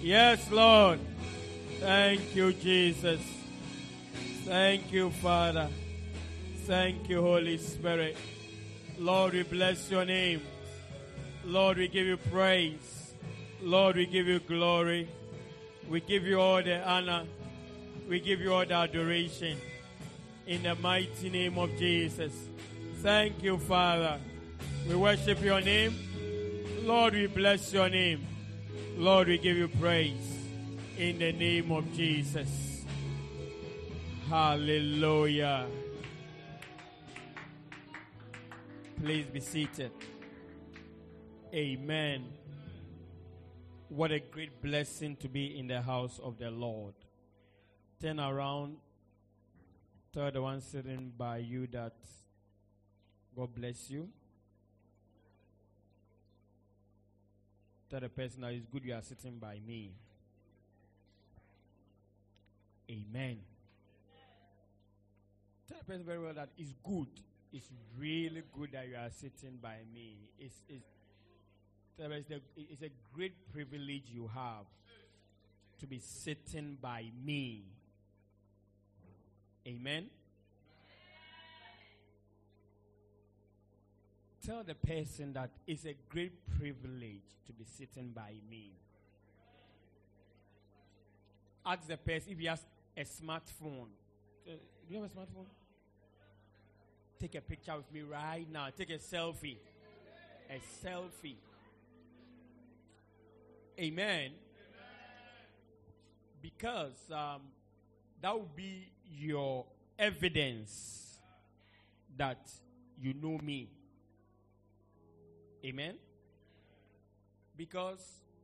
Yes, Lord. Thank you, Jesus. Thank you, Father. Thank you, Holy Spirit. Lord, we bless your name. Lord, we give you praise. Lord, we give you glory. We give you all the honor. We give you all the adoration. In the mighty name of Jesus. Thank you, Father. We worship your name. Lord, we bless your name. Lord, we give you praise. In the name of Jesus. Hallelujah. Please be seated. Amen. What a great blessing to be in the house of the Lord. Turn around, the one sitting by you that God bless you. Tell the person that it's good you are sitting by me. Amen. Tell the person very well that it's good. It's really good that you are sitting by me. It's, it's, it's a great privilege you have to be sitting by me. Amen. Tell the person that it's a great privilege to be sitting by me. Ask the person if he has a smartphone. Uh, do you have a smartphone? Take a picture with me right now. Take a selfie. A selfie. Amen. Because um, that will be your evidence that you know me. Amen. Because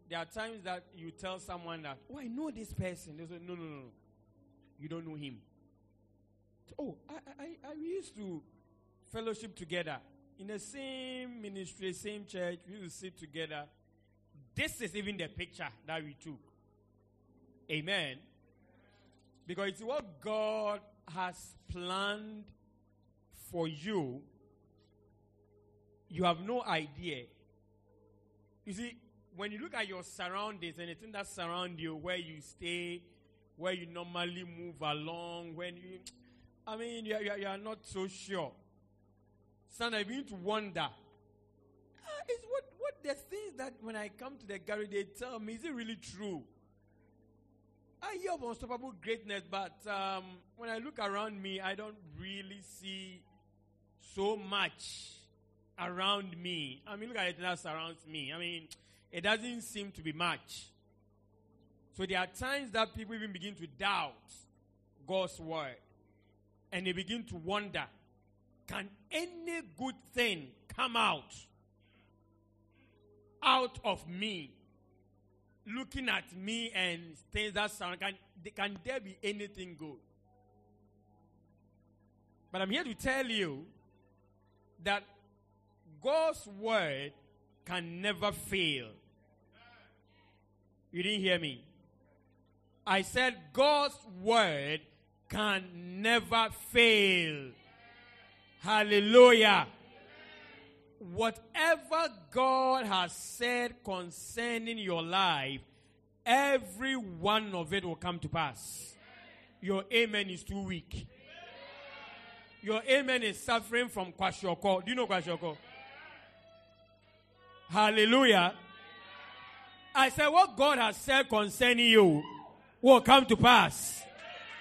there are times that you tell someone that, oh, I know this person. They say, no, no, no, no. You don't know him. Oh, I, I, I used to fellowship together in the same ministry, same church. We used to sit together. This is even the picture that we took. Amen. Because it's what God has planned for you. You have no idea. You see, when you look at your surroundings, anything that surround you, where you stay, where you normally move along, when you, I mean, you, you, are not so sure. Son, I begin to wonder. Ah, is what what the things that when I come to the garage they tell me is it really true? I hear of unstoppable greatness, but um, when I look around me, I don't really see so much around me. I mean, look at it that surrounds me. I mean, it doesn't seem to be much. So there are times that people even begin to doubt God's word. And they begin to wonder, can any good thing come out out of me? Looking at me and things that sound, can, can there be anything good? But I'm here to tell you that God's word can never fail. You didn't hear me. I said God's word can never fail. Hallelujah. Whatever God has said concerning your life, every one of it will come to pass. Your amen is too weak. Your amen is suffering from kwashiorkor. Do you know kwashiorkor? Hallelujah. I said, what God has said concerning you will come to pass.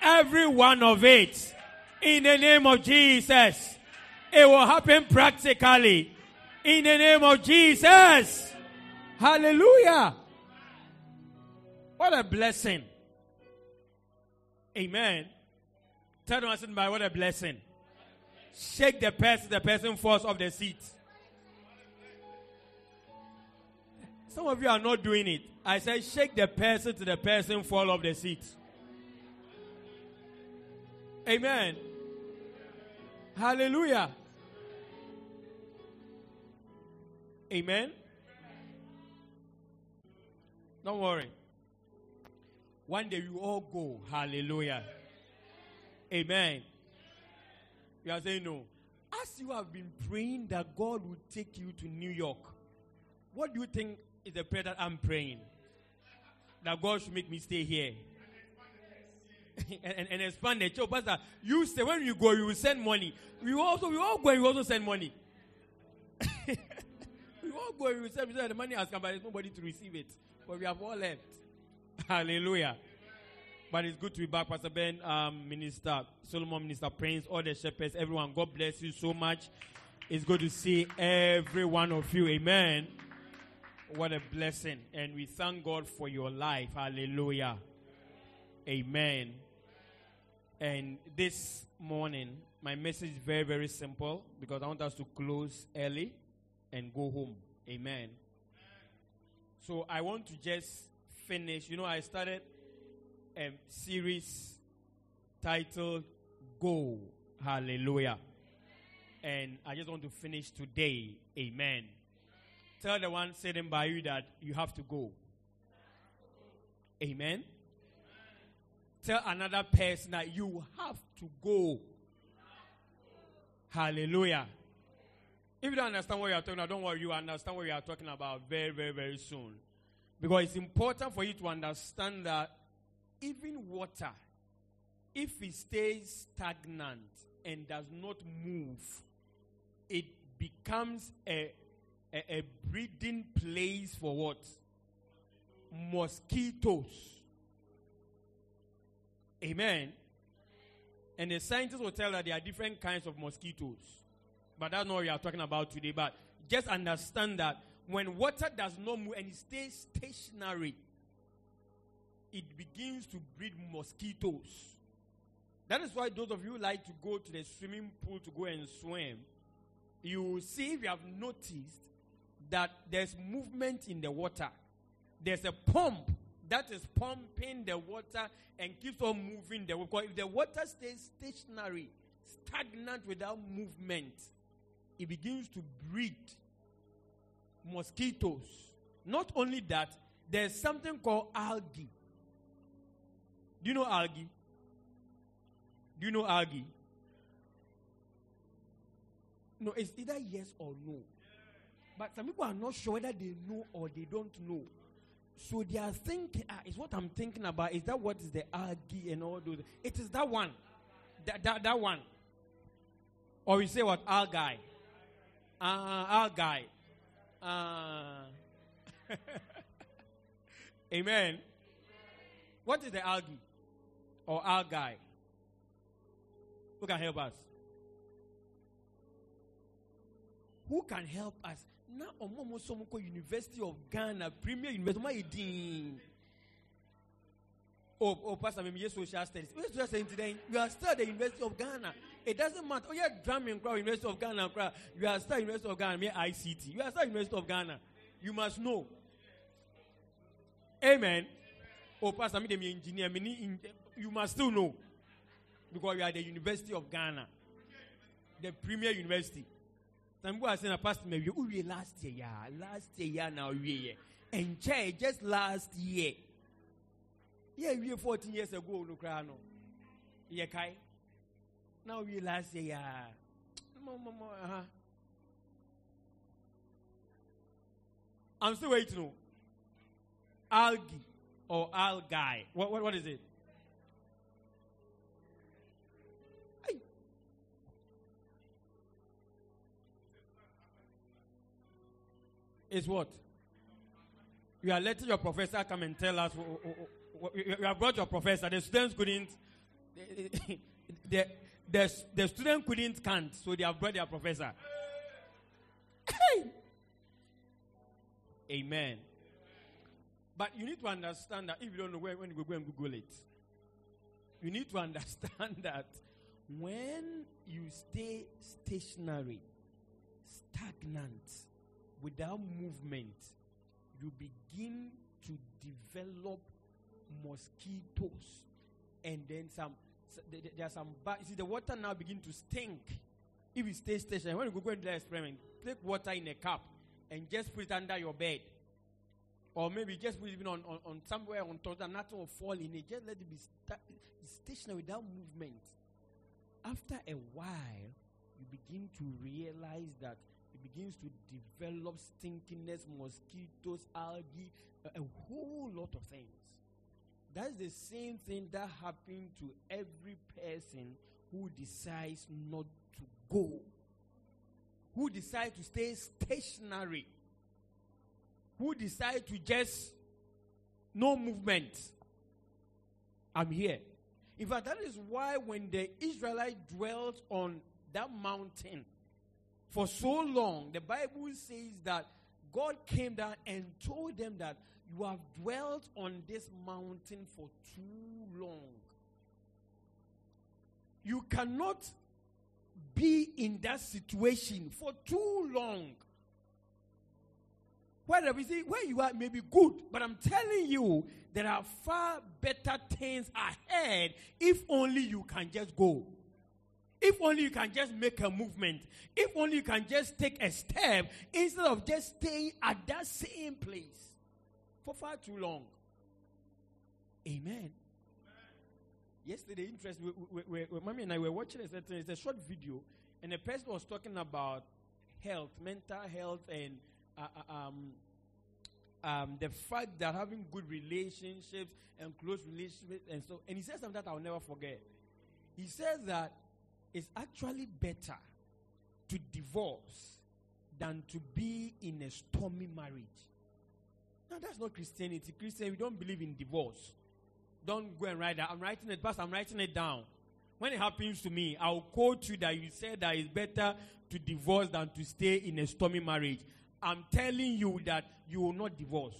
Every one of it. In the name of Jesus. It will happen practically. In the name of Jesus. Hallelujah. What a blessing. Amen. Tell them I said, by what a blessing. Shake the person, the person falls off the seat. Some of you are not doing it. I said, shake the person to the person fall off the seat. Amen. Hallelujah. Amen. Don't worry. One day you all go. Hallelujah. Amen. You are saying no. As you have been praying that God will take you to New York, what do you think is the prayer that I'm praying? that God should make me stay here. and, and, and expand the church. Pastor, you say when you go, you will send money. We also we all go and we also send money. we all go and we send the money has come, but there's nobody to receive it. But we have all left. Hallelujah. But it's good to be back, Pastor Ben, um, Minister Solomon, Minister Prince, all the shepherds, everyone. God bless you so much. It's good to see every one of you. Amen. What a blessing. And we thank God for your life. Hallelujah. Amen. And this morning, my message is very, very simple because I want us to close early and go home. Amen. So I want to just finish. You know, I started a series titled Go. Hallelujah. And I just want to finish today. Amen. Tell the one sitting by you that you have to go. Amen. Tell another person that you have to go. Hallelujah. If you don't understand what you are talking about, don't worry, you understand what we are talking about very, very, very soon. Because it's important for you to understand that even water, if it stays stagnant and does not move, it becomes a, a, a breeding place for what? Mosquitoes. Amen. And the scientists will tell that there are different kinds of mosquitoes. But that's not what we are talking about today. But just understand that when water does not move and it stays stationary, it begins to breed mosquitoes. That is why those of you like to go to the swimming pool to go and swim, you will see if you have noticed that there's movement in the water. There's a pump that is pumping the water and keeps on moving the water. If the water stays stationary, stagnant without movement, it begins to breed mosquitoes. Not only that, there's something called algae. Do you know algae? Do you know algae? No, it's either yes or no. But some people are not sure whether they know or they don't know. So they are thinking, ah, is what I'm thinking about. Is that what is the algae and all those? It is that one. That, that, that one. Or we say what? Algae. Uh, algae. Uh, amen. What is the algae? Or algae? Who can help us? Who can help us? Na ọmọ ọmọ sọ ọmọ kọ university of ghana premier university ọmọ ayé dín oh oh pastor mi ye social studies. Wey social studies today you are still at the university of ghana. It doesn't matter. Oh yeah drumming crowd university of ghana crowd you are still university of ghana me ict you are still university of ghana. You must know. Amen. Oh pastor mi dem engineer mi ni you must still know. Because you are the university of ghana. The premier university. Some people are saying, Pastor, maybe we last year, yeah, last year, yeah, now we and check just last year. Yeah, we 14 years ago, no cry, no. Yeah, Kai. Now we last year, yeah. I'm still waiting. No. Algae or algae. What, what, what is it? Is what? You are letting your professor come and tell us. You have brought your professor. The students couldn't. The, the, the student couldn't can't, so they have brought their professor. Amen. But you need to understand that if you don't know where, when you go and Google it, you need to understand that when you stay stationary, stagnant, without movement, you begin to develop mosquitoes. And then some, there are some, you see, the water now begin to stink. If it stays stationary, when you go and do the experiment, take water in a cup and just put it under your bed. Or maybe just put it on, on, on somewhere on top, and nothing will fall in it. Just let it be sta- stationary without movement. After a while, you begin to realize that begins to develop stinkiness, mosquitoes, algae, a, whole lot of things. That's the same thing that happened to every person who decides not to go, who decides to stay stationary, who decide to just no movement. I'm here. In fact, that is why when the Israelites dwelt on that mountain for so long, the Bible says that God came down and told them that you have dwelt on this mountain for too long. You cannot be in that situation for too long. Where see where you are may be good, but I'm telling you, there are far better things ahead if only you can just go. If only you can just make a movement. If only you can just take a step instead of just staying at that same place for far too long. Amen. Yesterday, interest, we, we, we, mommy and I were watching a a short video, and the person was talking about health, mental health, and uh, uh, um, um, the fact that having good relationships and close relationships and so and he said something that I'll never forget. He says that it's actually better to divorce than to be in a stormy marriage. Now that's not Christianity. Christian, we don't believe in divorce. Don't go and write that. I'm writing it, but I'm writing it down. When it happens to me, I'll quote you that you said that it's better to divorce than to stay in a stormy marriage. I'm telling you that you will not divorce.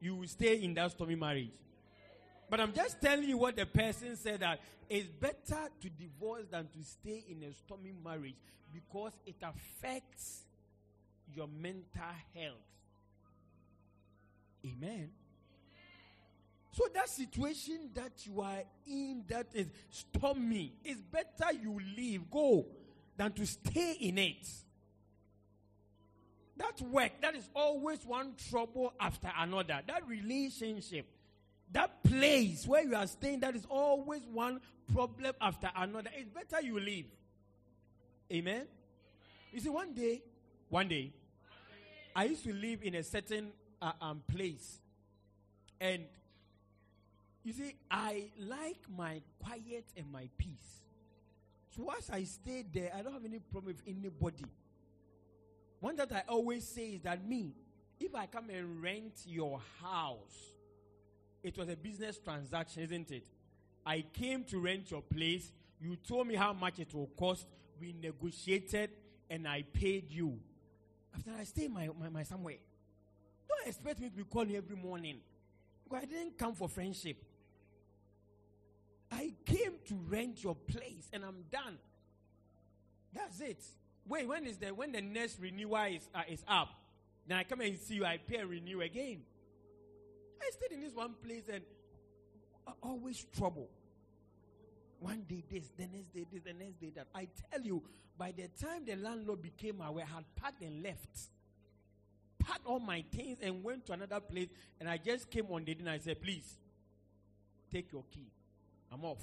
You will stay in that stormy marriage. But I'm just telling you what the person said that it's better to divorce than to stay in a stormy marriage because it affects your mental health. Amen. So that situation that you are in that is stormy, it's better you leave, go than to stay in it. That work, that is always one trouble after another. That relationship, that place where you are staying, that is always one problem after another. It's better you leave. Amen. You see, one day, one day, I used to live in a certain uh, um, place, and you see, I like my quiet and my peace. So once I stay there, I don't have any problem with anybody. One that I always say is that me, if I come and rent your house, it was a business transaction, isn't it? I came to rent your place. You told me how much it will cost. We negotiated and I paid you. After I stay my, my, my somewhere. Don't expect me to be calling you every morning. Because I didn't come for friendship. I came to rent your place and I'm done. That's it. Wait, when is the when the next renewal is uh, is up? Then I come and see you. I pay and renew again. I stayed in this one place and always trouble. One day this, the next day this, the next day that. I tell you, by the time the landlord became aware, I had packed and left. Packed all my things and went to another place. And I just came on the day and I said, please, take your key. I'm off.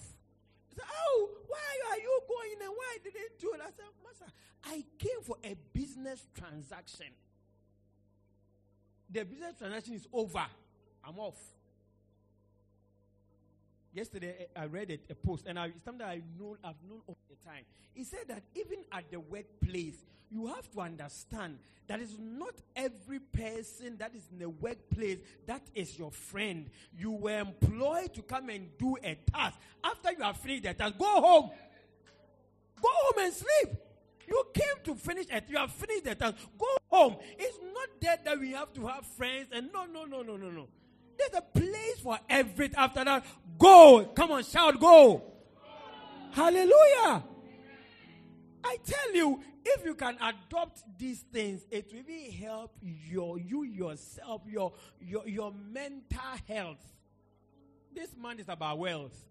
He said, Oh, why are you going and why didn't do it? I said, Master, I came for a business transaction. The business transaction is over. I'm off. Yesterday, eh, I read a, a post, and I, something that I know I've known all the time. He said that even at the workplace, you have to understand that it's not every person that is in the workplace that is your friend. You were employed to come and do a task. After you have finished the task, go home. Go home and sleep. You came to finish it. You have finished the task. Go home. It's not that that we have to have friends and no, no, no, no, no, no. There's a place for everything. After that, go. Come on, shout, go. Hallelujah. I tell you, if you can adopt these things, it will really help your you yourself, your your your mental health. This month is about wealth.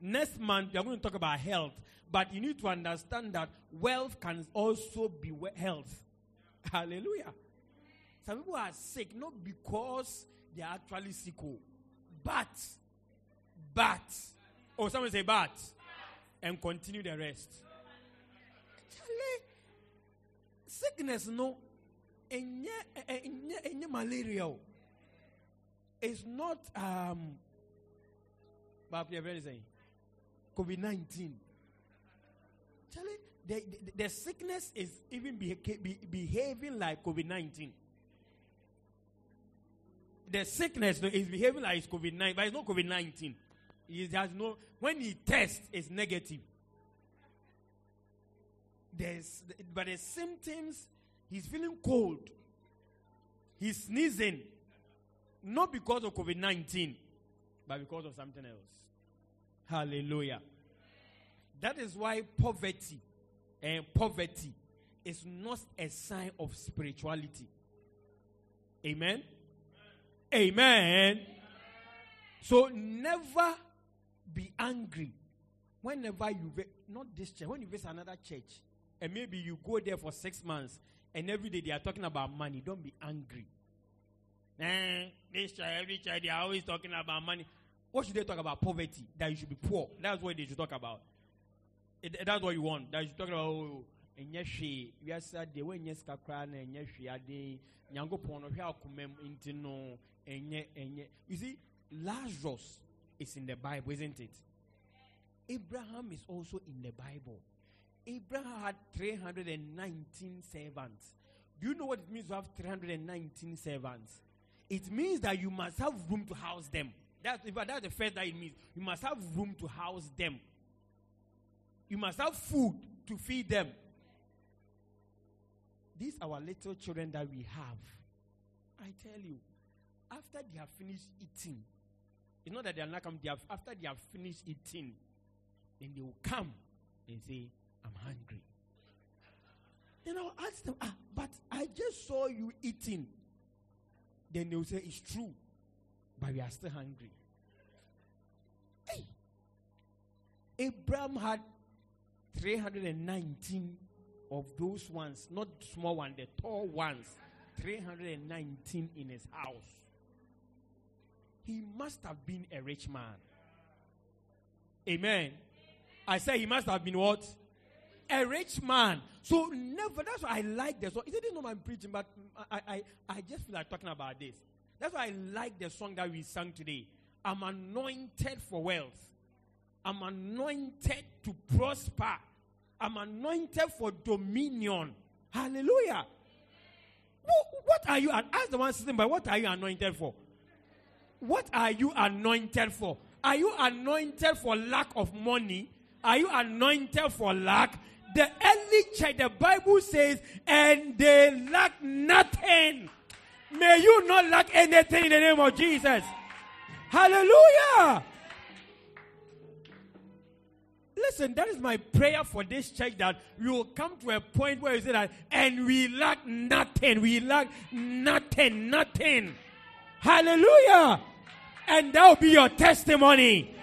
Next month we are going to talk about health, but you need to understand that wealth can also be health. Hallelujah. Some people are sick not because they are actually sick, oh, but but oh, someone say but and continue the rest. Sickness no, enye enye enye malaria. o. It's not um. But you're very saying, COVID nineteen. Charlie, the, the, the sickness is even be, be, behaving like COVID nineteen. The sickness is behaving like it's COVID nineteen, but it's not COVID nineteen. It has no when he tests, it's negative. There's but the symptoms, he's feeling cold. He's sneezing. Not because of COVID 19, but because of something else. Hallelujah. That is why poverty and poverty is not a sign of spirituality. Amen. Amen. So never be angry whenever you not this church when you visit another church and maybe you go there for six months and every day they are talking about money. Don't be angry. Eh, this church, every church, they are always talking about money. What should they talk about? Poverty. That you should be poor. That's what they should talk about. It, that's what you want. That you should talk about. Oh, ɛnyɛ hwee wiase adeɛ wɔnyɛ sika koraa na ɛnyɛ hwee adeɛ nyankopɔn no hwɛ akomam nti no ɛnyɛ ɛnyɛ you see lazarus is in the bible isn't it? Abraham is also in the bible. Abraham had 319 servants. Do you know what it means to have 319 servants? It means that you must have room to house them. That's, in that's the first that it means. You must have room to house them. You must have food to feed them these are our little children that we have. I tell you, after they have finished eating, it's not that they are not coming, they have, after they have finished eating, then they will come and say, I'm hungry. Then I'll ask them, ah, but I just saw you eating. Then they will say, It's true, but we are still hungry. Hey! Abraham had 319 of those ones, not small ones, the tall ones, 319 in his house. He must have been a rich man. Amen. I say he must have been what? A rich man. So never. That's why I like the song. It didn't know I'm preaching, but I, I, I just feel like talking about this. That's why I like the song that we sang today. I'm anointed for wealth. I'm anointed to prosper. I'm anointed for dominion. Hallelujah. What, are you? Ask the one sitting by. What are you anointed for? What are you anointed for? Are you anointed for lack of money? Are you anointed for lack? The early church, the Bible says, and they lack nothing. May you not lack anything in the name of Jesus. Hallelujah. Listen, that is my prayer for this church that we will come to a point where you say that, and we lack nothing. We lack nothing, nothing. Hallelujah. And that will be your testimony.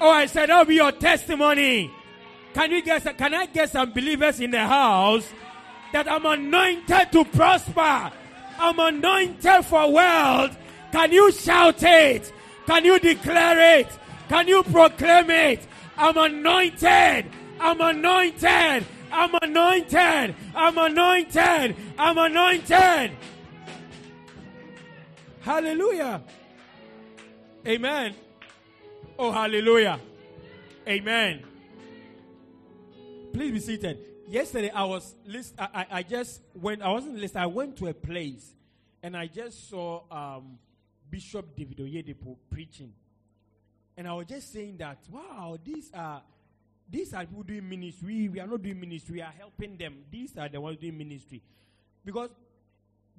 Oh, I said that will be your testimony. Can you get? Can I get some believers in the house that I'm anointed to prosper? I'm anointed for wealth. Can you shout it? Can you declare it? Can you proclaim it? I'm anointed. I'm anointed. I'm anointed. I'm anointed. I'm anointed. Hallelujah. Amen. Oh, hallelujah. Amen. Please be seated. Yesterday I was list. I, I, I just went. I wasn't list. I went to a place, and I just saw um, Bishop David Oyedepo preaching, and I was just saying that wow, these are these are people doing ministry. We are not doing ministry. We are helping them. These are the ones doing ministry, because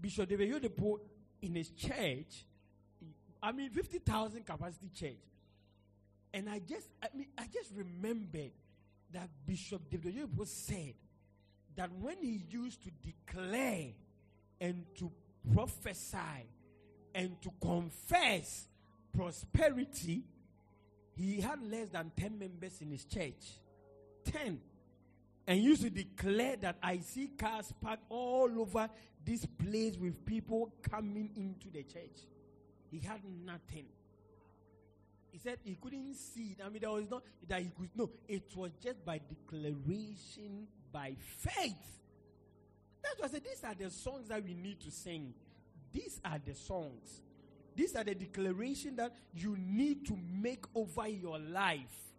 Bishop David Oyedepo in his church, I mean, fifty thousand capacity church, and I just I mean I just remembered that Bishop David Oyedepo said that when he used to declare and to prophesy and to confess prosperity, he had less than 10 members in his church. 10. And used to declare that I see cars parked all over this place with people coming into the church. He had nothing. he said he couldn't see it. I mean, there was not that he could no. It was just by declaration by faith. That's why I said these are the songs that we need to sing. These are the songs. These are the declaration that you need to make over your life.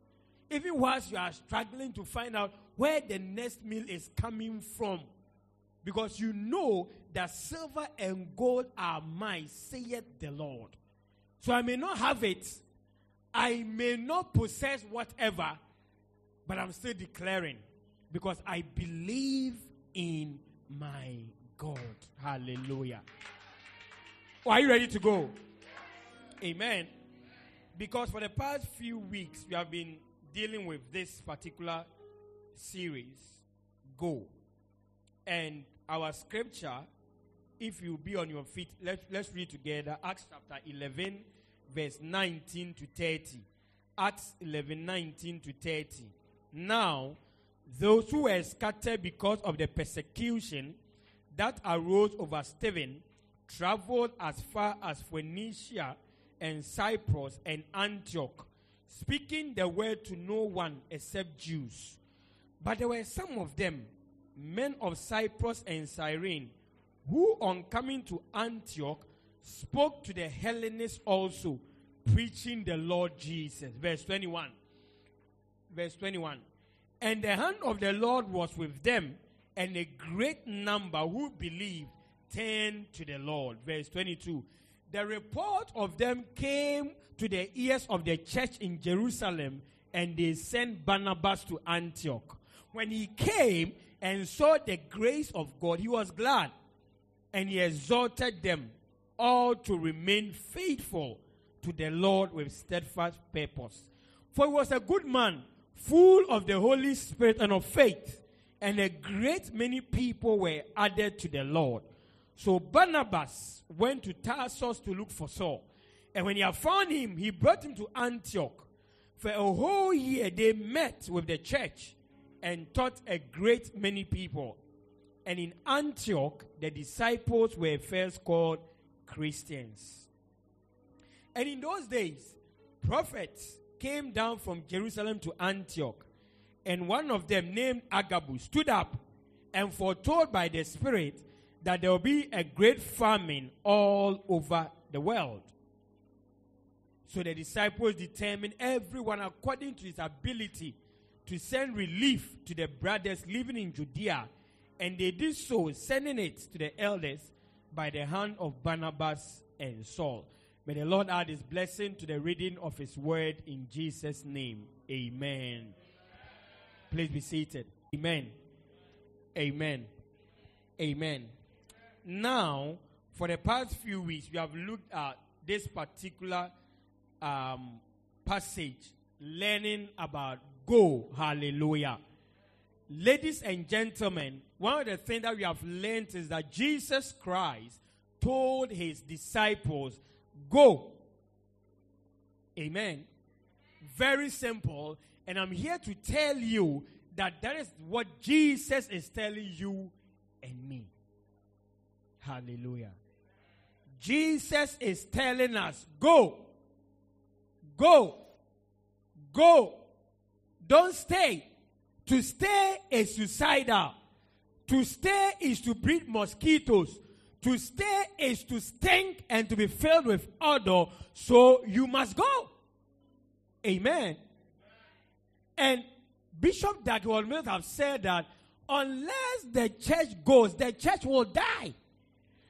Even whilst you are struggling to find out where the next meal is coming from. Because you know that silver and gold are mine, saith the Lord. So I may not have it, I may not possess whatever, but I'm still declaring because I believe in my God. Hallelujah. Are you ready to go? Amen. Because for the past few weeks, we have been dealing with this particular series, Go. And our scripture, if you be on your feet, let, let's read together Acts chapter 11, verse 19 to 30. Acts 11, 19 to 30. Now, those who were scattered because of the persecution that arose over Stephen traveled as far as Phoenicia and Cyprus and Antioch, speaking the word to no one except Jews. But there were some of them, men of Cyprus and Cyrene, who on coming to Antioch spoke to the Hellenists also, preaching the Lord Jesus. Verse 21. Verse 21. And the hand of the Lord was with them, and a great number who believed turned to the Lord. Verse 22. The report of them came to the ears of the church in Jerusalem, and they sent Barnabas to Antioch. When he came and saw the grace of God, he was glad, and he exhorted them all to remain faithful to the Lord with steadfast purpose. For he was a good man, full of the Holy Spirit and of faith, and a great many people were added to the Lord. So Barnabas went to Tarsus to look for Saul. And when he had found him, he brought him to Antioch. For a whole year they met with the church and taught a great many people. And in Antioch, the disciples were first called Christians. And in those days, prophets came down from Jerusalem to Antioch. And one of them, named Agabus, stood up and foretold by the Spirit that there will be a great famine all over the world. So the disciples determined everyone according to his ability to send relief to the brothers living in Judea. And they did so, sending it to the elders by the hand of Barnabas and Saul. May the Lord add his blessing to the reading of his word in Jesus' name. Amen. Please be seated. Amen. Amen. Amen. Now, for the past few weeks, we have looked at this particular um, passage, learning about go. Hallelujah. Ladies and gentlemen, one of the things that we have learned is that Jesus Christ told his disciples, Go. Amen. Very simple. And I'm here to tell you that that is what Jesus is telling you and me. Hallelujah. Jesus is telling us, Go. Go. Go. Don't stay. To stay is suicidal. To stay is to breed mosquitoes. To stay is to stink and to be filled with odor. So you must go. Amen. And Bishop Dag Mills have said that unless the church goes, the church will die.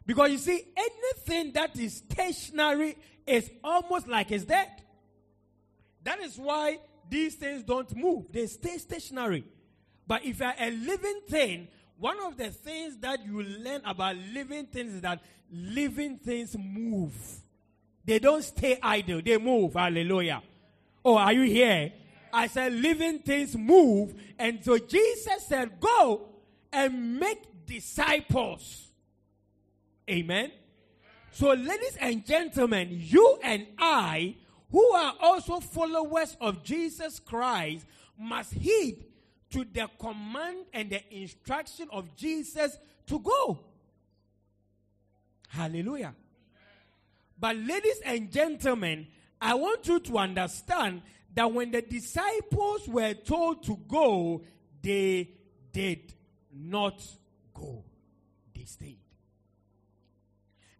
Because you see, anything that is stationary is almost like it's dead. That is why these things don't move, they stay stationary. But if you're a living thing, one of the things that you learn about living things is that living things move. They don't stay idle, they move. Hallelujah. Oh, are you here? I said, living things move. And so Jesus said, Go and make disciples. Amen. So, ladies and gentlemen, you and I, who are also followers of Jesus Christ, must heed to the command and the instruction of Jesus to go. Hallelujah. But, ladies and gentlemen, I want you to understand that when the disciples were told to go, they did not go. They stayed.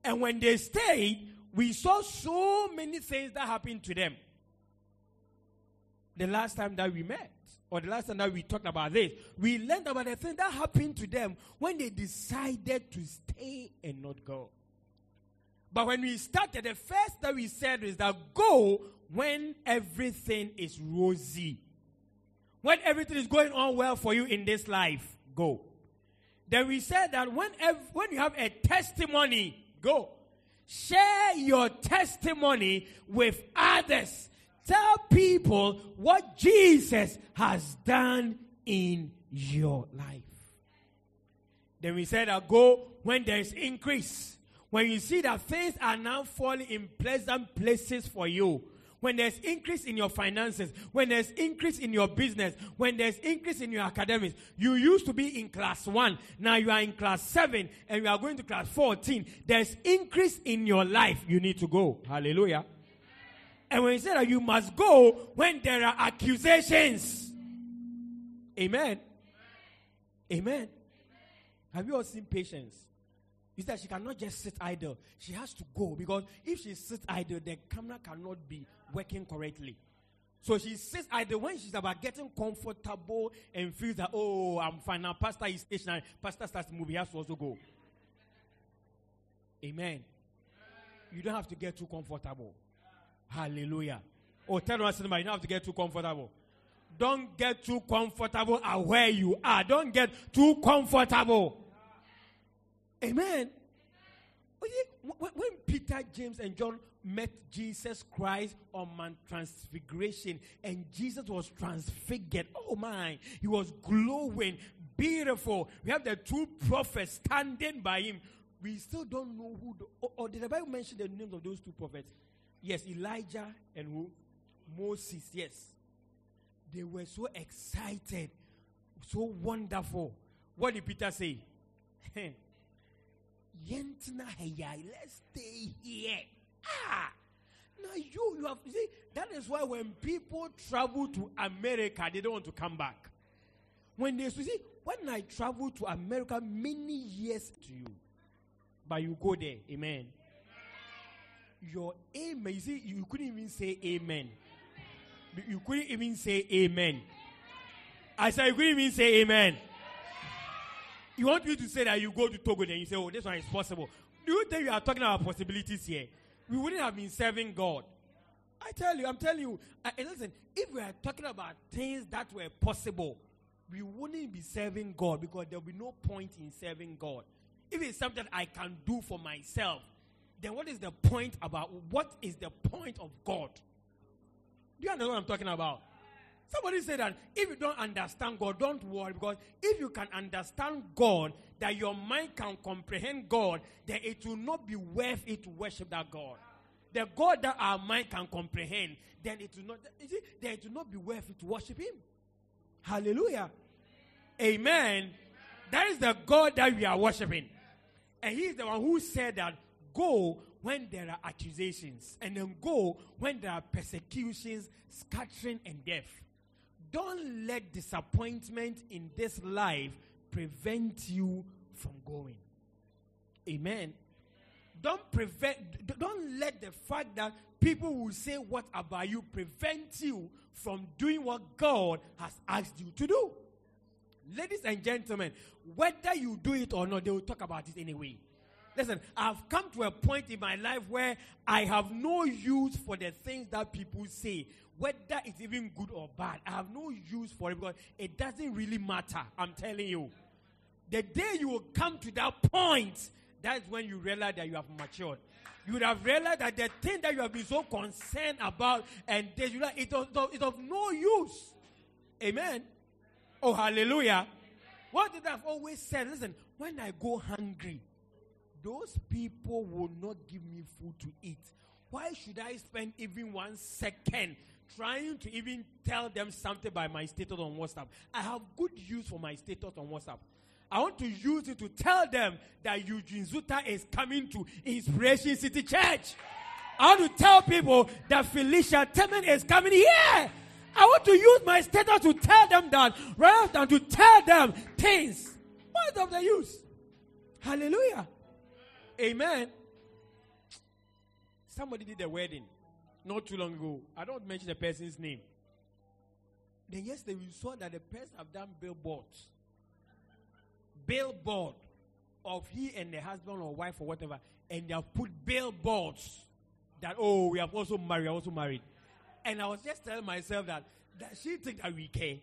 And when they stayed, we saw so many things that happened to them. The last time that we met, or the last time that we talked about this, we learned about the thing that happened to them when they decided to stay and not go. But when we started, the first that we said is that go when everything is rosy. When everything is going on well for you in this life, go. Then we said that when, when you have a testimony, go. Share your testimony with others. Tell people what Jesus has done in your life. Then we said that go when there is increase. When you see that things are now falling in pleasant places for you, when there's increase in your finances, when there's increase in your business, when there's increase in your academics, you used to be in class one, now you are in class seven, and you are going to class 14. There's increase in your life, you need to go. Hallelujah. And when he said that you must go when there are accusations. Amen. Amen. Have you all seen patience? Is that she cannot just sit idle. She has to go because if she sits idle, the camera cannot be working correctly. So she sits idle when she's about getting comfortable and feels that, oh, I'm fine now. Pastor is stationary. Pastor starts move. He has to also go. Amen. You don't have to get too comfortable. Hallelujah. Oh, tell us somebody, you don't have to get too comfortable. Don't get too comfortable at where you are. Don't get too comfortable. Amen. Oh, when Peter, James, and John met Jesus Christ on Mount Transfiguration, and Jesus was transfigured, oh my, he was glowing, beautiful. We have the two prophets standing by him. We still don't know who, the, or, or did the Bible mention the names of those two prophets? Yes, Elijah and who? Moses, yes. They were so excited, so wonderful. What did Peter say? Yentina let's stay here. Ah! Now you, you have, you see, that is why when people travel to America, they don't want to come back. When they see, when I travel to America many years to you, but you go there, amen. Your amen, you see, you couldn't even say amen. You couldn't even say amen. I said you couldn't even say amen. You want me to say that you go to Togo and you say, oh, this one is possible. Do you think we are talking about possibilities here? We wouldn't have been serving God. I tell you, I'm telling you. Uh, listen, if we are talking about things that were possible, we wouldn't be serving God because there will be no point in serving God. If it's something I can do for myself, then what is the point about what is the point of God? Do you understand what I'm talking about? Somebody said that if you don't understand God, don't worry because if you can understand God, that your mind can comprehend God, then it will not be worth it to worship that God. The God that our mind can comprehend, then it will not, see, then it will not be worth it to worship Him. Hallelujah. Amen. That is the God that we are worshiping. And He is the one who said that go when there are accusations, and then go when there are persecutions, scattering, and death. Don't let disappointment in this life prevent you from going. Amen. Don't prevent don't let the fact that people will say what about you prevent you from doing what God has asked you to do. Ladies and gentlemen, whether you do it or not, they will talk about it anyway. Listen, I've come to a point in my life where I have no use for the things that people say whether it's even good or bad, I have no use for it because it doesn't really matter. I'm telling you. The day you will come to that point, that's when you realize that you have matured. You would have realized that the thing that you have been so concerned about and this, you know, it it's of no use. Amen. Oh, hallelujah. What did I've always said? Listen, when I go hungry, those people will not give me food to eat. Why should I spend even one second trying to even tell them something by my status on WhatsApp. I have good use for my status on WhatsApp. I want to use it to tell them that Eugene Zuta is coming to Inspiration City Church. I want to tell people that Felicia Temen is coming here. I want to use my status to tell them that rather than to tell them things. What of the use? Hallelujah. Amen. Somebody did a wedding not too long ago. I don't mention the person's name. Then yesterday we saw that the person have done billboards. Billboard of he and the husband or wife or whatever, and they have put billboards that oh we have also married, also married. And I was just telling myself that that she think that we care.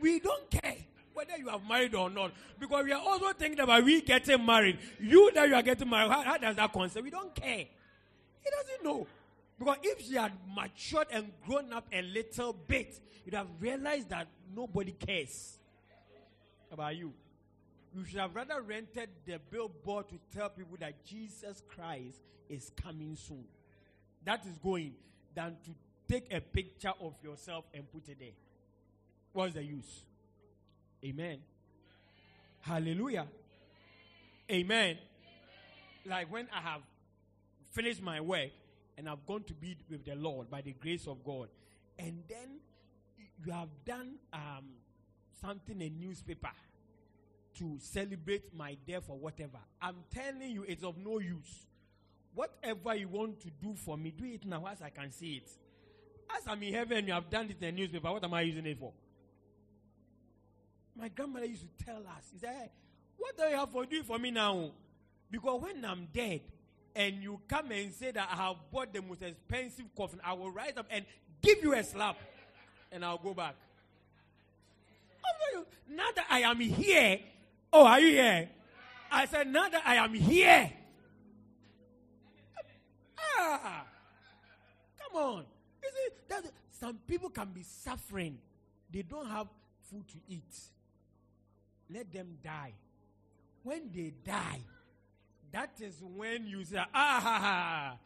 We don't care whether you have married or not. Because we are also thinking about we getting married. You that you are getting married, how, how does that concern? We don't care. He doesn't know. Because if she had matured and grown up a little bit, you'd have realized that nobody cares about you. You should have rather rented the billboard to tell people that Jesus Christ is coming soon. That is going than to take a picture of yourself and put it there. What's the use? Amen. Hallelujah. Amen. Like when I have finished my work and I've gone to be with the Lord by the grace of God, and then you have done um, something in newspaper to celebrate my death or whatever. I'm telling you, it's of no use. Whatever you want to do for me, do it now as I can see it. As I'm in heaven, you have done it in newspaper. What am I using it for? My grandmother used to tell us, he said, hey, what do you have for doing for me now? Because when I'm dead and you come and say that I have bought the most expensive coffin, I will rise up and give you a slap and I'll go back. Now that I am here, oh, are you here? I said, now that I am here. Ah, come on. You see, some people can be suffering. They don't have food to eat let them die. When they die, that is when you say, ah ha ha.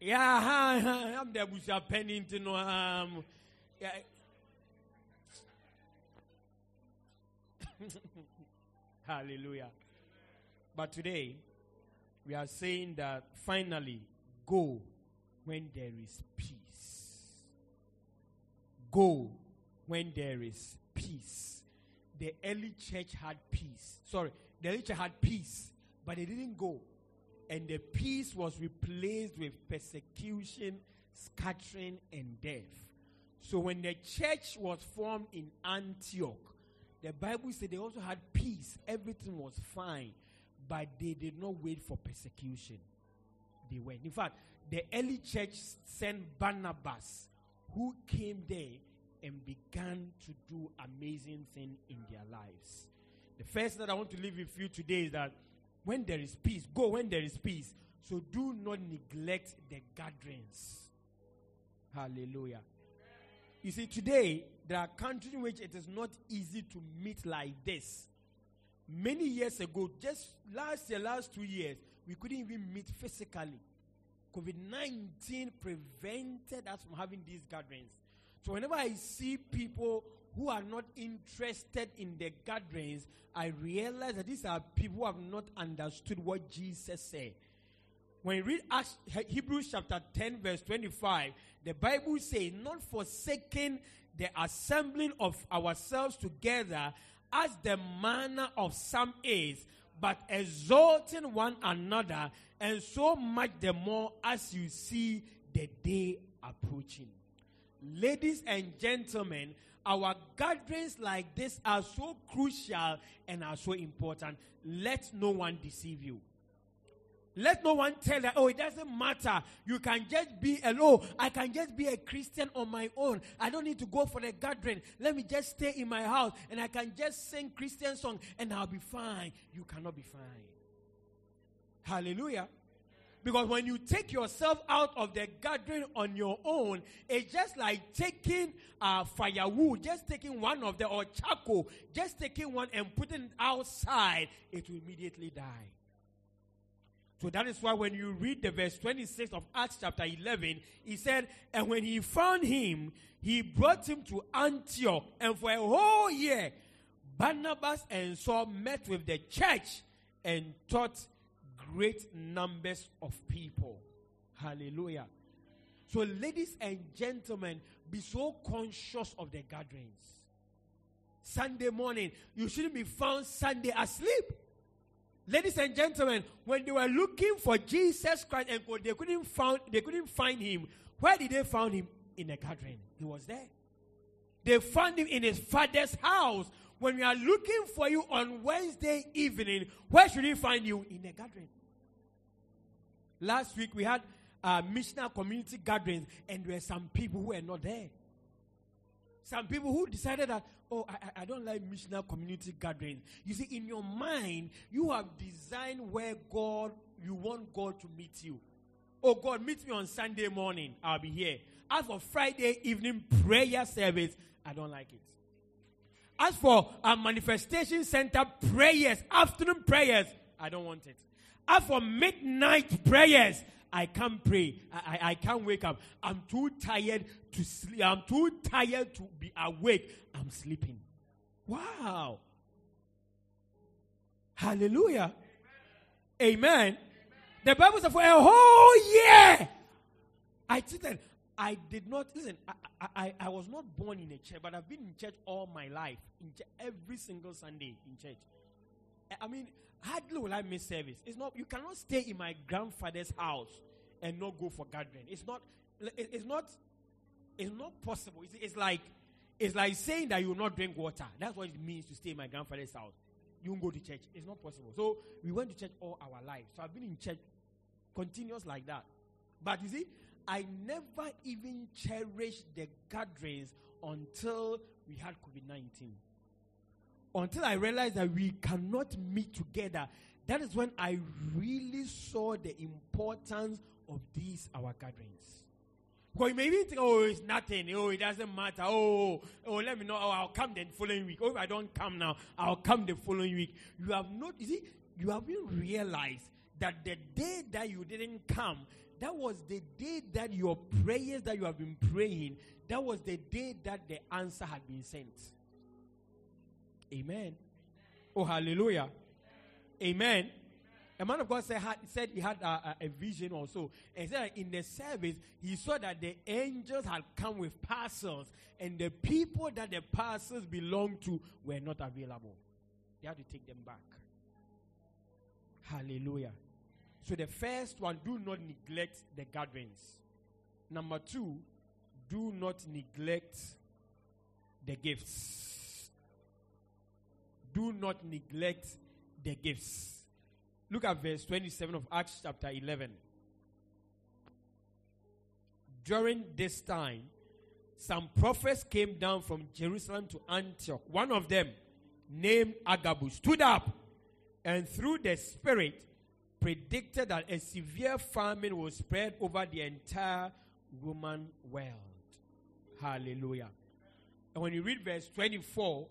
Yeah, ha, ha, I'm the Busha Pennington. Um, yeah. Hallelujah. But today, we are saying that finally, go when there is peace. Go when there is peace the early church had peace. Sorry, the early church had peace, but they didn't go. And the peace was replaced with persecution, scattering, and death. So when the church was formed in Antioch, the Bible said they also had peace. Everything was fine. But they did not wait for persecution. They went. In fact, the early church sent Barnabas, who came there and began to do amazing things in their lives. The first that I want to leave with you today is that when there is peace, go when there is peace. So do not neglect the gatherings. Hallelujah. You see, today there are countries in which it is not easy to meet like this. Many years ago, just last year, last two years, we couldn't even meet physically. COVID 19 prevented us from having these gatherings. So whenever I see people who are not interested in the gatherings, I realize that these are people who have not understood what Jesus said. When you read Acts, Hebrews chapter 10, verse 25, the Bible says, Not forsaking the assembling of ourselves together as the manner of some is, but exalting one another, and so much the more as you see the day approaching. Ladies and gentlemen, our gatherings like this are so crucial and are so important. Let no one deceive you. Let no one tell you, oh, it doesn't matter. You can just be alone. Oh, I can just be a Christian on my own. I don't need to go for the gathering. Let me just stay in my house and I can just sing Christian song and I'll be fine. You cannot be fine. Hallelujah. Because when you take yourself out of the gathering on your own, it's just like taking uh, firewood, just taking one of the, or charcoal, just taking one and putting it outside, it will immediately die. So that is why when you read the verse 26 of Acts chapter 11, he said, And when he found him, he brought him to Antioch. And for a whole year, Barnabas and Saul met with the church and taught great numbers of people. Hallelujah. So, ladies and gentlemen, be so conscious of the gatherings. Sunday morning, you shouldn't be found Sunday asleep. Ladies and gentlemen, when they were looking for Jesus Christ and they couldn't find they couldn't find him, where did they find him? In a gathering. He was there. They found him in his father's house. When we are looking for you on Wednesday evening, where should we find you? In a gathering. Last week we had uh, missional community gatherings, and there were some people who were not there. Some people who decided that, oh, I, I don't like missional community gatherings. You see, in your mind, you have designed where God, you want God to meet you. Oh, God, meet me on Sunday morning. I'll be here. As for Friday evening prayer service, I don't like it. As for a manifestation center prayers, afternoon prayers, I don't want it. As for midnight prayers, I can't pray. I, I, I, can't wake up. I'm too tired to sleep. I'm too tired to be awake. I'm sleeping. Wow. Hallelujah. Amen. Amen. The Bible says for a whole year. I said, I did not listen. I, I, I was not born in a church, but I've been in church all my life. In ch- every single Sunday in church. I mean, hardly will I miss service. It's not. You cannot stay in my grandfather's house and not go for gathering. It's not. It's not. It's not possible. It's, it's like. It's like saying that you will not drink water. That's what it means to stay in my grandfather's house. You won't go to church. It's not possible. So we went to church all our lives. So I've been in church continuous like that. But you see, I never even cherished the gatherings until we had COVID 19 until I realized that we cannot meet together, that is when I really saw the importance of these our gatherings. Because you may think, oh, it's nothing. Oh, it doesn't matter. Oh, oh, let me know. Oh, I'll come the following week. Oh, if I don't come now, I'll come the following week. You have not, you see, you haven't realized that the day that you didn't come, that was the day that your prayers that you have been praying, that was the day that the answer had been sent. Amen. Oh, hallelujah. Amen. A man of God said, had, said he had a, a, vision also. And said in the service, he saw that the angels had come with parcels, and the people that the parcels belonged to were not available. They had to take them back. Hallelujah. So the first one, do not neglect the gatherings. Number two, do not neglect the gifts do not neglect the gifts. Look at verse 27 of Acts chapter 11. During this time, some prophets came down from Jerusalem to Antioch. One of them, named Agabus, stood up and through the Spirit predicted that a severe famine will spread over the entire Roman world. Hallelujah. And when you read verse 24,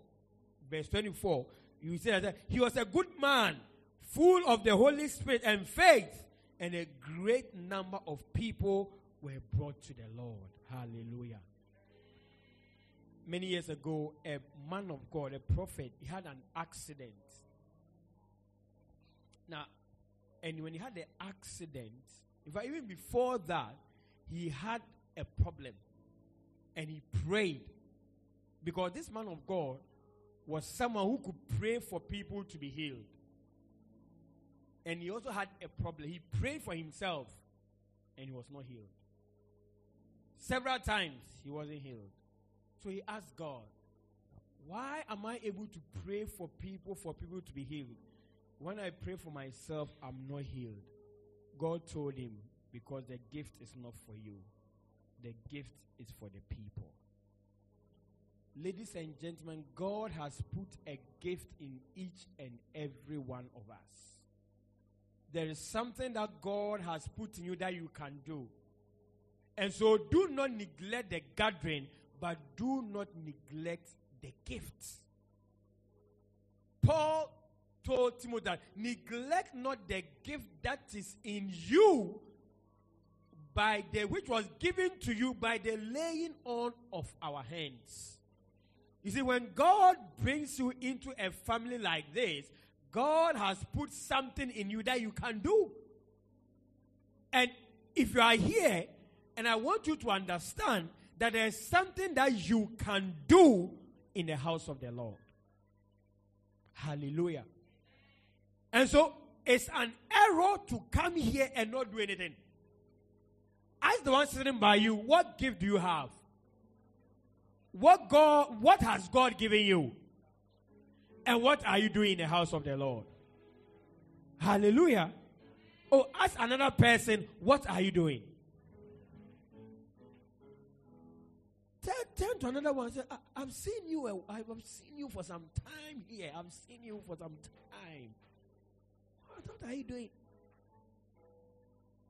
verse 24, you see that he was a good man, full of the Holy Spirit and faith, and a great number of people were brought to the Lord. Hallelujah. Many years ago, a man of God, a prophet, he had an accident. Now, and when he had the accident, in fact, even before that, he had a problem. And he prayed. Because this man of God, was someone who could pray for people to be healed. And he also had a problem. He prayed for himself and he was not healed. Several times he wasn't healed. So he asked God, Why am I able to pray for people, for people to be healed? When I pray for myself, I'm not healed. God told him, Because the gift is not for you, the gift is for the people. Ladies and gentlemen, God has put a gift in each and every one of us. There is something that God has put in you that you can do. And so do not neglect the gathering, but do not neglect the gifts. Paul told Timothy that neglect not the gift that is in you by the which was given to you by the laying on of our hands. You see, when God brings you into a family like this, God has put something in you that you can do. And if you are here and I want you to understand that there's something that you can do in the house of the Lord. Hallelujah. And so it's an error to come here and not do anything. As the one sitting by you, what gift do you have? What God what has God given you? And what are you doing in the house of the Lord? Hallelujah. Oh, ask another person, what are you doing? turn to another one say, I, have seen you. Uh, I've seen you for some time here. I've seen you for some time. What, what are you doing?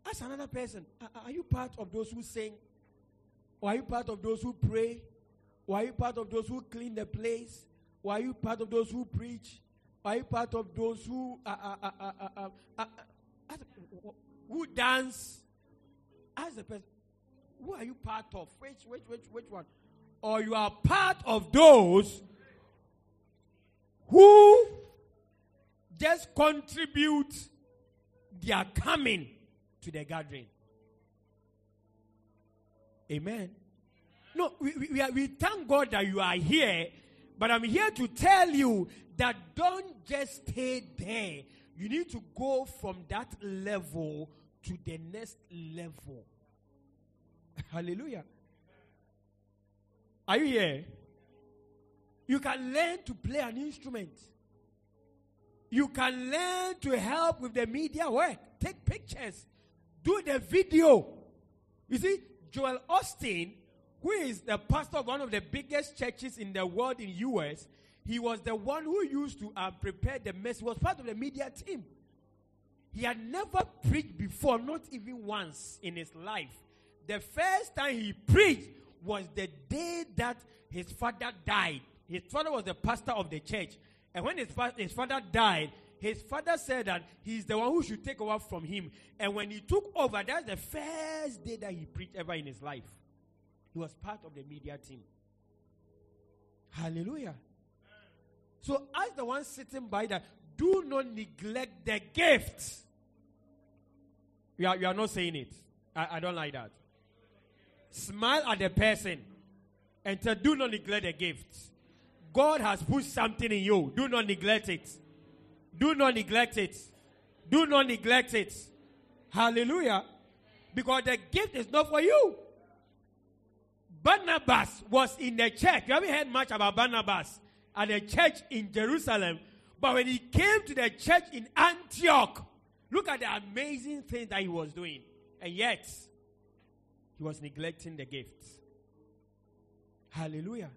Ask another person, are you part of those who sing? Or are you part of those who pray? Are you part of those who clean the place? Are you part of those who preach? Are you part of those who uh, uh, uh, who dance? Ask the person, who are you part of? Which, which, which, which one? Or you are part of those who just contribute their coming to the gathering. Amen. No, we, we, we, thank God that you are here, but I'm here to tell you that don't just stay there. You need to go from that level to the next level. Hallelujah. Are you here? You can learn to play an instrument. You can learn to help with the media work. Take pictures. Do the video. You see, Joel Osteen, who is the pastor of one of the biggest churches in the world in US, he was the one who used to uh, prepare the message. He was part of the media team. He had never preached before, not even once in his life. The first time he preached was the day that his father died. His father was the pastor of the church. And when his, his father died, his father said that he's the one who should take over from him. And when he took over, that's the first day that he preached ever in his life. He was part of the media team. Hallelujah. So, as the one sitting by that, do not neglect the gift. You are, you are not saying it. I, I don't like that. Smile at the person and tell, do not neglect the gift. God has put something in you. Do not neglect it. Do not neglect it. Do not neglect it. Hallelujah. Because the gift is not for you. Barnabas was in the church. You haven't heard much about Barnabas at the church in Jerusalem. But when he came to the church in Antioch, look at the amazing things that he was doing. And yet, he was neglecting the gifts. Hallelujah.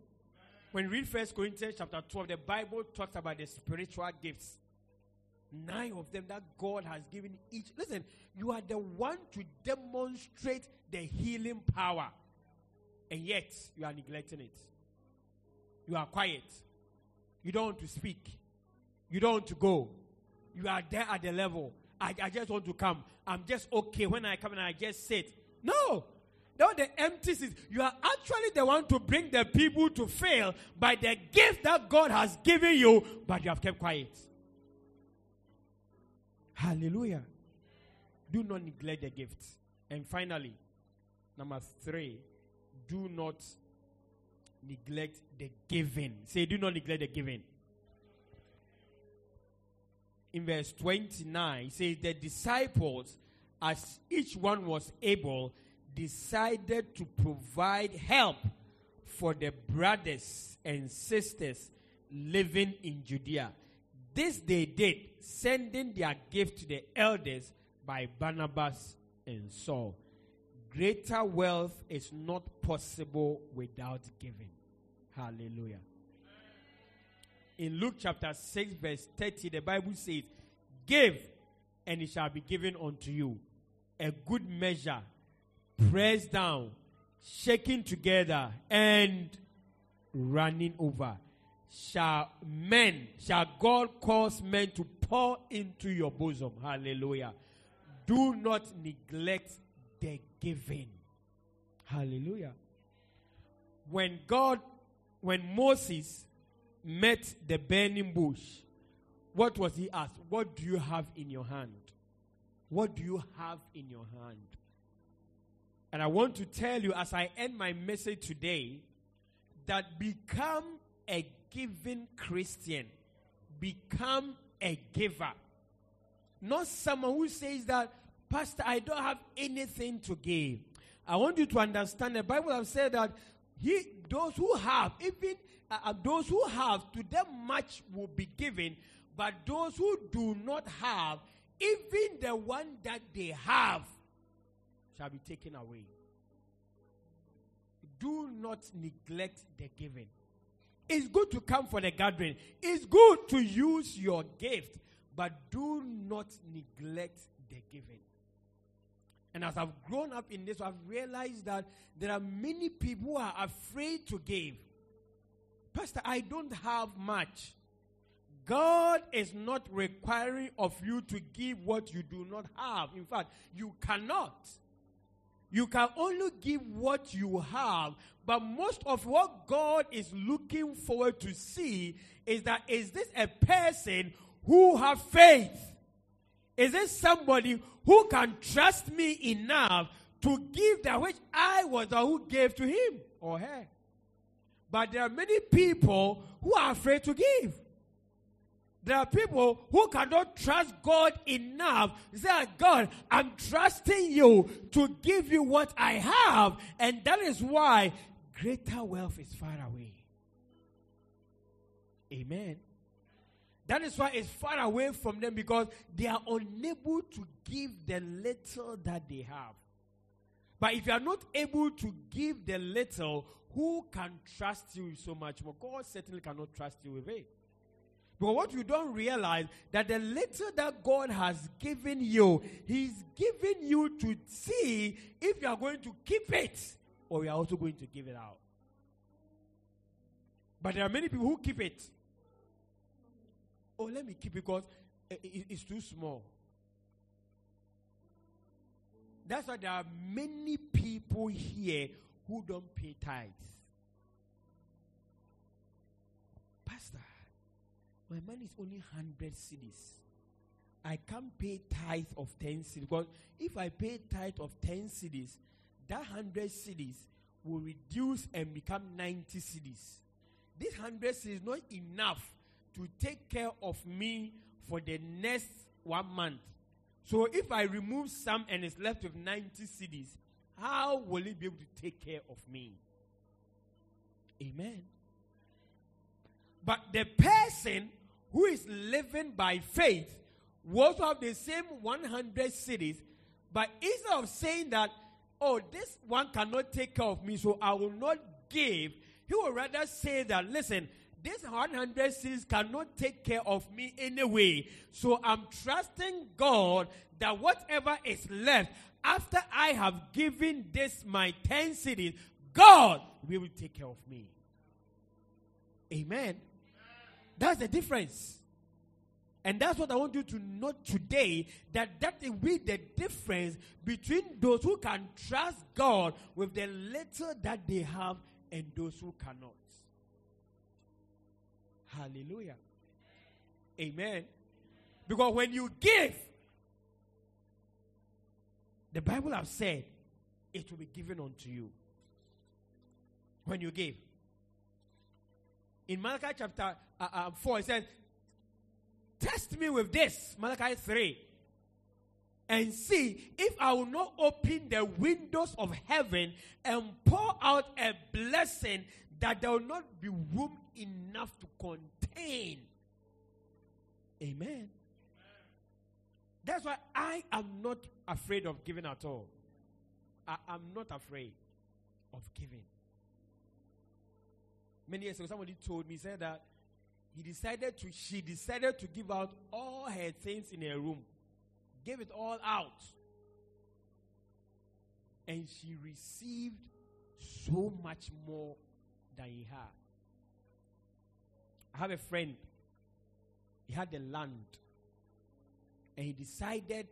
When you read First Corinthians chapter 12, the Bible talks about the spiritual gifts. Nine of them that God has given each. Listen, you are the one to demonstrate the healing power. And yet, you are neglecting it. You are quiet. You don't want to speak. You don't want to go. You are there at the level. I, I just want to come. I'm just okay when I come and I just sit. No. Not the empty seats. You are actually the one to bring the people to fail by the gift that God has given you, but you have kept quiet. Hallelujah. Do not neglect the gifts. And finally, number three, do not neglect the giving. Say, do not neglect the giving. In verse 29, it says, The disciples, as each one was able, decided to provide help for the brothers and sisters living in Judea. This they did, sending their gift to the elders by Barnabas and Saul. Greater wealth is not possible without giving. Hallelujah. In Luke chapter 6, verse 30, the Bible says, Give, and it shall be given unto you. A good measure, pressed down, shaking together, and running over. Shall men, shall God cause men to pour into your bosom? Hallelujah. Do not neglect the giving. Hallelujah. When God, when Moses met the burning bush, what was he asked? What do you have in your hand? What do you have in your hand? And I want to tell you as I end my message today that become a giving Christian. Become a giver. Not someone who says that, Pastor, I don't have anything to give. I want you to understand the Bible has said that he, those who have, even uh, uh, those who have, to them much will be given, but those who do not have, even the one that they have, shall be taken away. Do not neglect the giving. It's good to come for the gathering. It's good to use your gift, but do not neglect the giving. And as I've grown up in this, I've realized that there are many people who are afraid to give. Pastor, I don't have much. God is not requiring of you to give what you do not have. In fact, you cannot. You can only give what you have. But most of what God is looking forward to see is that is this a person who have faith? Is this somebody who can trust me enough to give that which I was the who gave to him or her? But there are many people who are afraid to give. There are people who cannot trust God enough. Say, God, I'm trusting you to give you what I have. And that is why greater wealth is far away. Amen. That is why it's far away from them because they are unable to give the little that they have. But if you are not able to give the little, who can trust you so much more? God certainly cannot trust you with it. But what you don't realize that the little that God has given you, He's given you to see if you are going to keep it or you are also going to give it out. But there are many people who keep it. Oh, let me keep it because it's too small. That's why there are many people here who don't pay tithes. Pastor, my money is only 100 cedis. I can't pay tithe of 10 cedis because if I pay tithe of 10 cedis, that 100 cedis will reduce and become 90 cedis. This 100 cedis is not enough to take care of me for the next one month. So if I remove some and it's left with 90 cedis, how will it be able to take care of me? Amen. But the person who is living by faith will have the same 100 cedis, but instead of saying that, oh, this one cannot take care of me, so I will not give, he will rather say that, listen, this 100 cedis cannot take care of me anyway. So I'm trusting God that whatever is left after I have given this my 10 cedis, God will take care of me. Amen. That's the difference. And that's what I want you to note today that that will be the difference between those who can trust God with the little that they have and those who cannot. Hallelujah. Amen. Because when you give, the Bible has said it will be given unto you. When you give. In Malachi chapter uh, uh, 4, it says, Test me with this, Malachi 3, and see if I will not open the windows of heaven and pour out a blessing that there will not be room enough to contain. Amen. That's why I am not afraid of giving at all. I am not afraid of giving. Many years ago, somebody told me, said that he decided to, she decided to give out all her things in her room. Gave it all out. And she received so much more than he had. I have a friend. He had the land. And he decided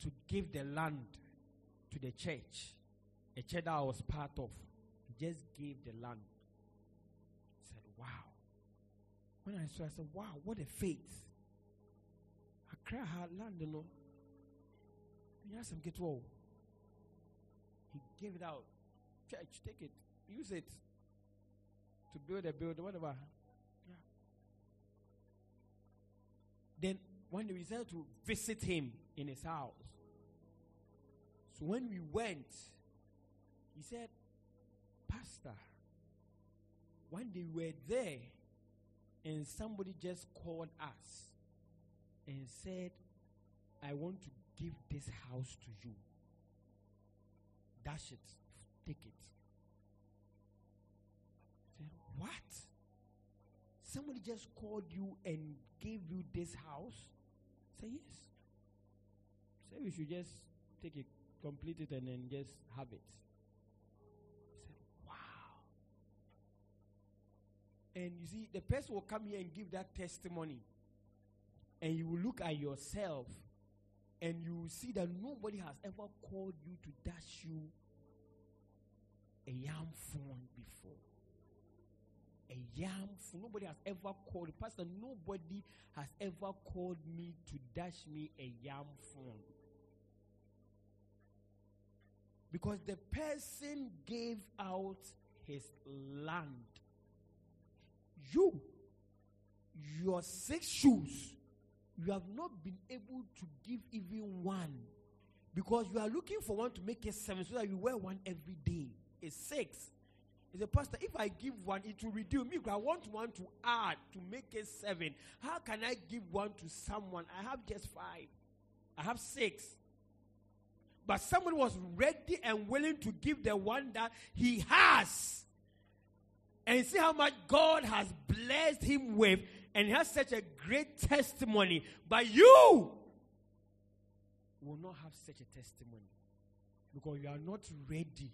to give the land to the church. A church that I was part of. He just gave the land. He said, Wow. When I saw I said, Wow, what a faith. I cried had land, you know. You have some get well. He gave it out. Church, take it. Use it to build a building, whatever. Yeah. Then when we decided to visit him in his house, so when we went, he said, Pastor, one day we were there and somebody just called us and said, I want to give this house to you. Dash it. Take it. What? Somebody just called you and gave you this house? Say yes. Say we should just take it, complete it, and then just have it. Said, Wow. And you see, the person will come here and give that testimony. And you will look at yourself and you will see that nobody has ever called you to dash you a yam phone before. A yam. Nobody has ever called. Pastor, nobody has ever called me to dash me a yam phone. Because the person gave out his land. You, your six shoes, you have not been able to give even one. Because you are looking for one to make it seven so that you wear one every day. It's six. He said, Pastor, if I give one, it will reduce me. I want one to add to make it seven. How can I give one to someone? I have just five. I have six. But someone was ready and willing to give the one that he has. And see how much God has blessed him with. And he has such a great testimony. But you will not have such a testimony. Because you are not ready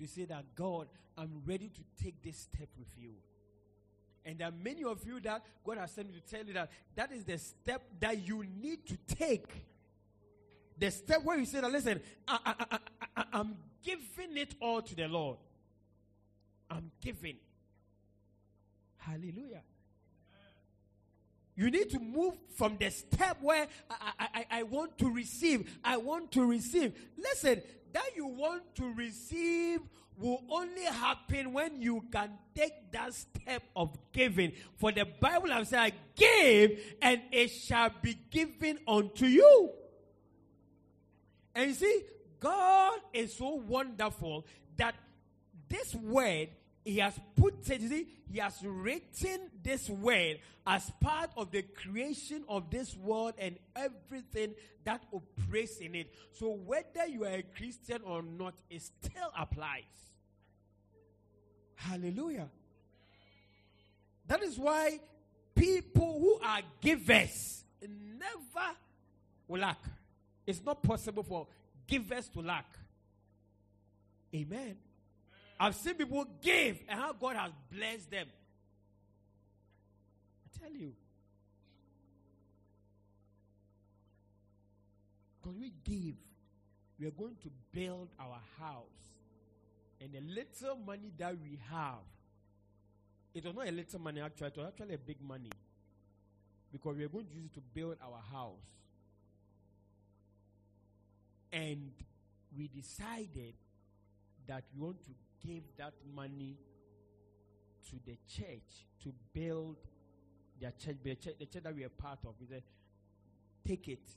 to say that, God, I'm ready to take this step with you. And there are many of you that God has sent me to tell you that that is the step that you need to take. The step where you say that, listen, I, am giving it all to the Lord. I'm giving. Hallelujah. You need to move from the step where I, I, I, want to receive. I want to receive. Listen, that you want to receive will only happen when you can take that step of giving. For the Bible has said, I Give, and it shall be given unto you. And you see, God is so wonderful that this word he has put it, see, he has written this word as part of the creation of this world and everything that operates in it. So whether you are a Christian or not, it still applies. Hallelujah. That is why people who are givers never will lack. It's not possible for givers to lack. Amen. I've seen people give and how God has blessed them. I tell you. Because we give, we are going to build our house. And the little money that we have, it was not a little money actually, it was actually a big money. Because we are going to use it to build our house. And we decided that we want to give that money to the church to build their church, the church, the church that we are part of. We said, take it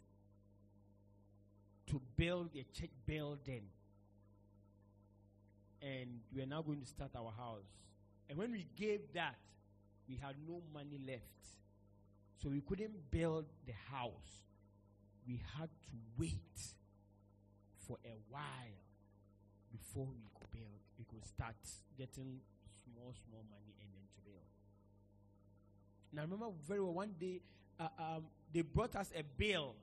to build a church building. And we are now going to start our house. And when we gave that, we had no money left. So we couldn't build the house. We had to wait for a while before we could build we could start getting small, small money and then to build. Now, I remember very well one day uh, um, they brought us a bill.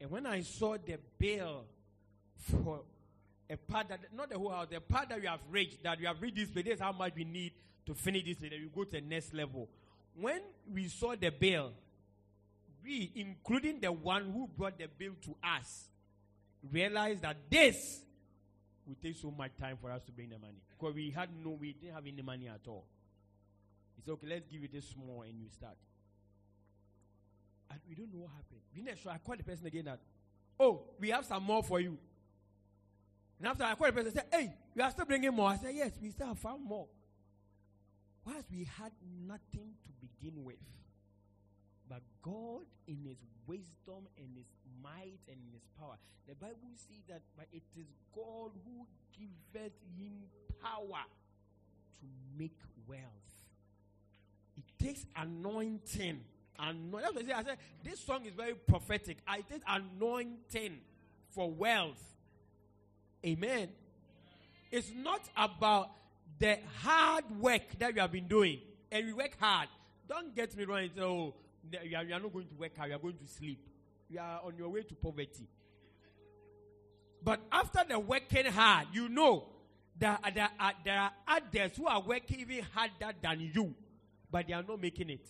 And when I saw the bill for a part that, not the whole house, the part that we have reached, that we have reached this place, this is how much we need to finish this, then we go to the next level. When we saw the bill, we, including the one who brought the bill to us, realized that this would take so much time for us to bring the money. Because we had no, we didn't have any money at all. He said, okay, let's give you this small and you start. And we don't know what happened. We next sure I called the person again that, oh, we have some more for you. And after I called the person, I said, Hey, you are still bringing more. I said, Yes, we still have found more. Whilst we had nothing to begin with, but God, in His wisdom and His might and in His power, the Bible says that but it is God who giveth him power to make wealth. It takes anointing. Anoint- That's what I said. This song is very prophetic. I take anointing for wealth. Amen. It's not about the hard work that you have been doing. And we work hard. Don't get me wrong and say, oh, you are, you are not going to work hard, you are going to sleep. You are on your way to poverty. But after the working hard, you know that uh, there are, uh, there are others who are working even harder than you, but they are not making it.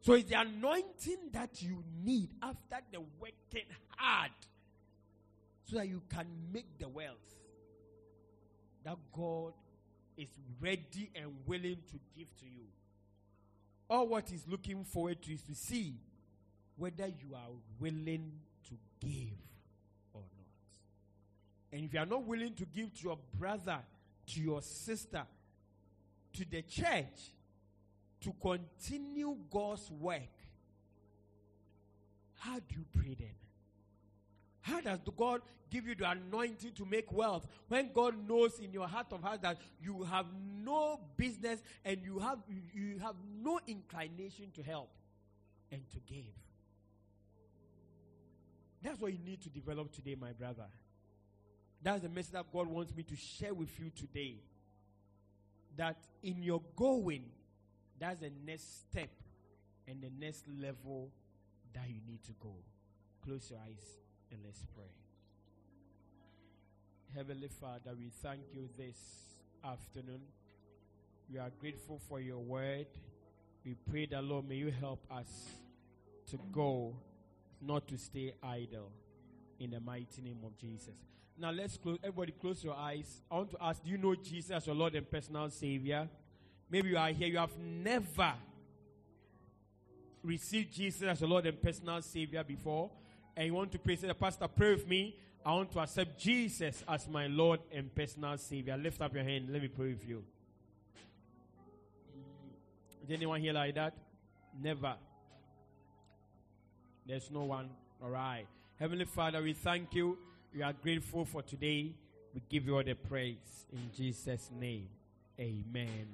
So it's the anointing that you need after the working hard so that you can make the wealth that God is ready and willing to give to you. All what he's looking forward to is to see whether you are willing to give or not. And if you are not willing to give to your brother, to your sister, to the church, to continue God's work, how do you pray then? How does God give you the anointing to make wealth when God knows in your heart of hearts that you have no business and you have you have no inclination to help and to give? That's what you need to develop today, my brother. That's the message that God wants me to share with you today. That in your going, that's the next step and the next level that you need to go. Close your eyes and let's pray. Heavenly Father, we thank you this afternoon. We are grateful for your word. We pray that, Lord, may you help us to go, not to stay idle. In the mighty name of Jesus. Now let's close. Everybody, close your eyes. I want to ask: Do you know Jesus as your Lord and personal Savior? Maybe you are here. You have never received Jesus as your Lord and personal Savior before, and you want to pray. Say, the pastor, pray with me. I want to accept Jesus as my Lord and personal Savior. Lift up your hand. Let me pray with you. Is anyone here like that? Never. There's no one. All right. Heavenly Father, we thank you. We are grateful for today. We give you all the praise. In Jesus' name. Amen.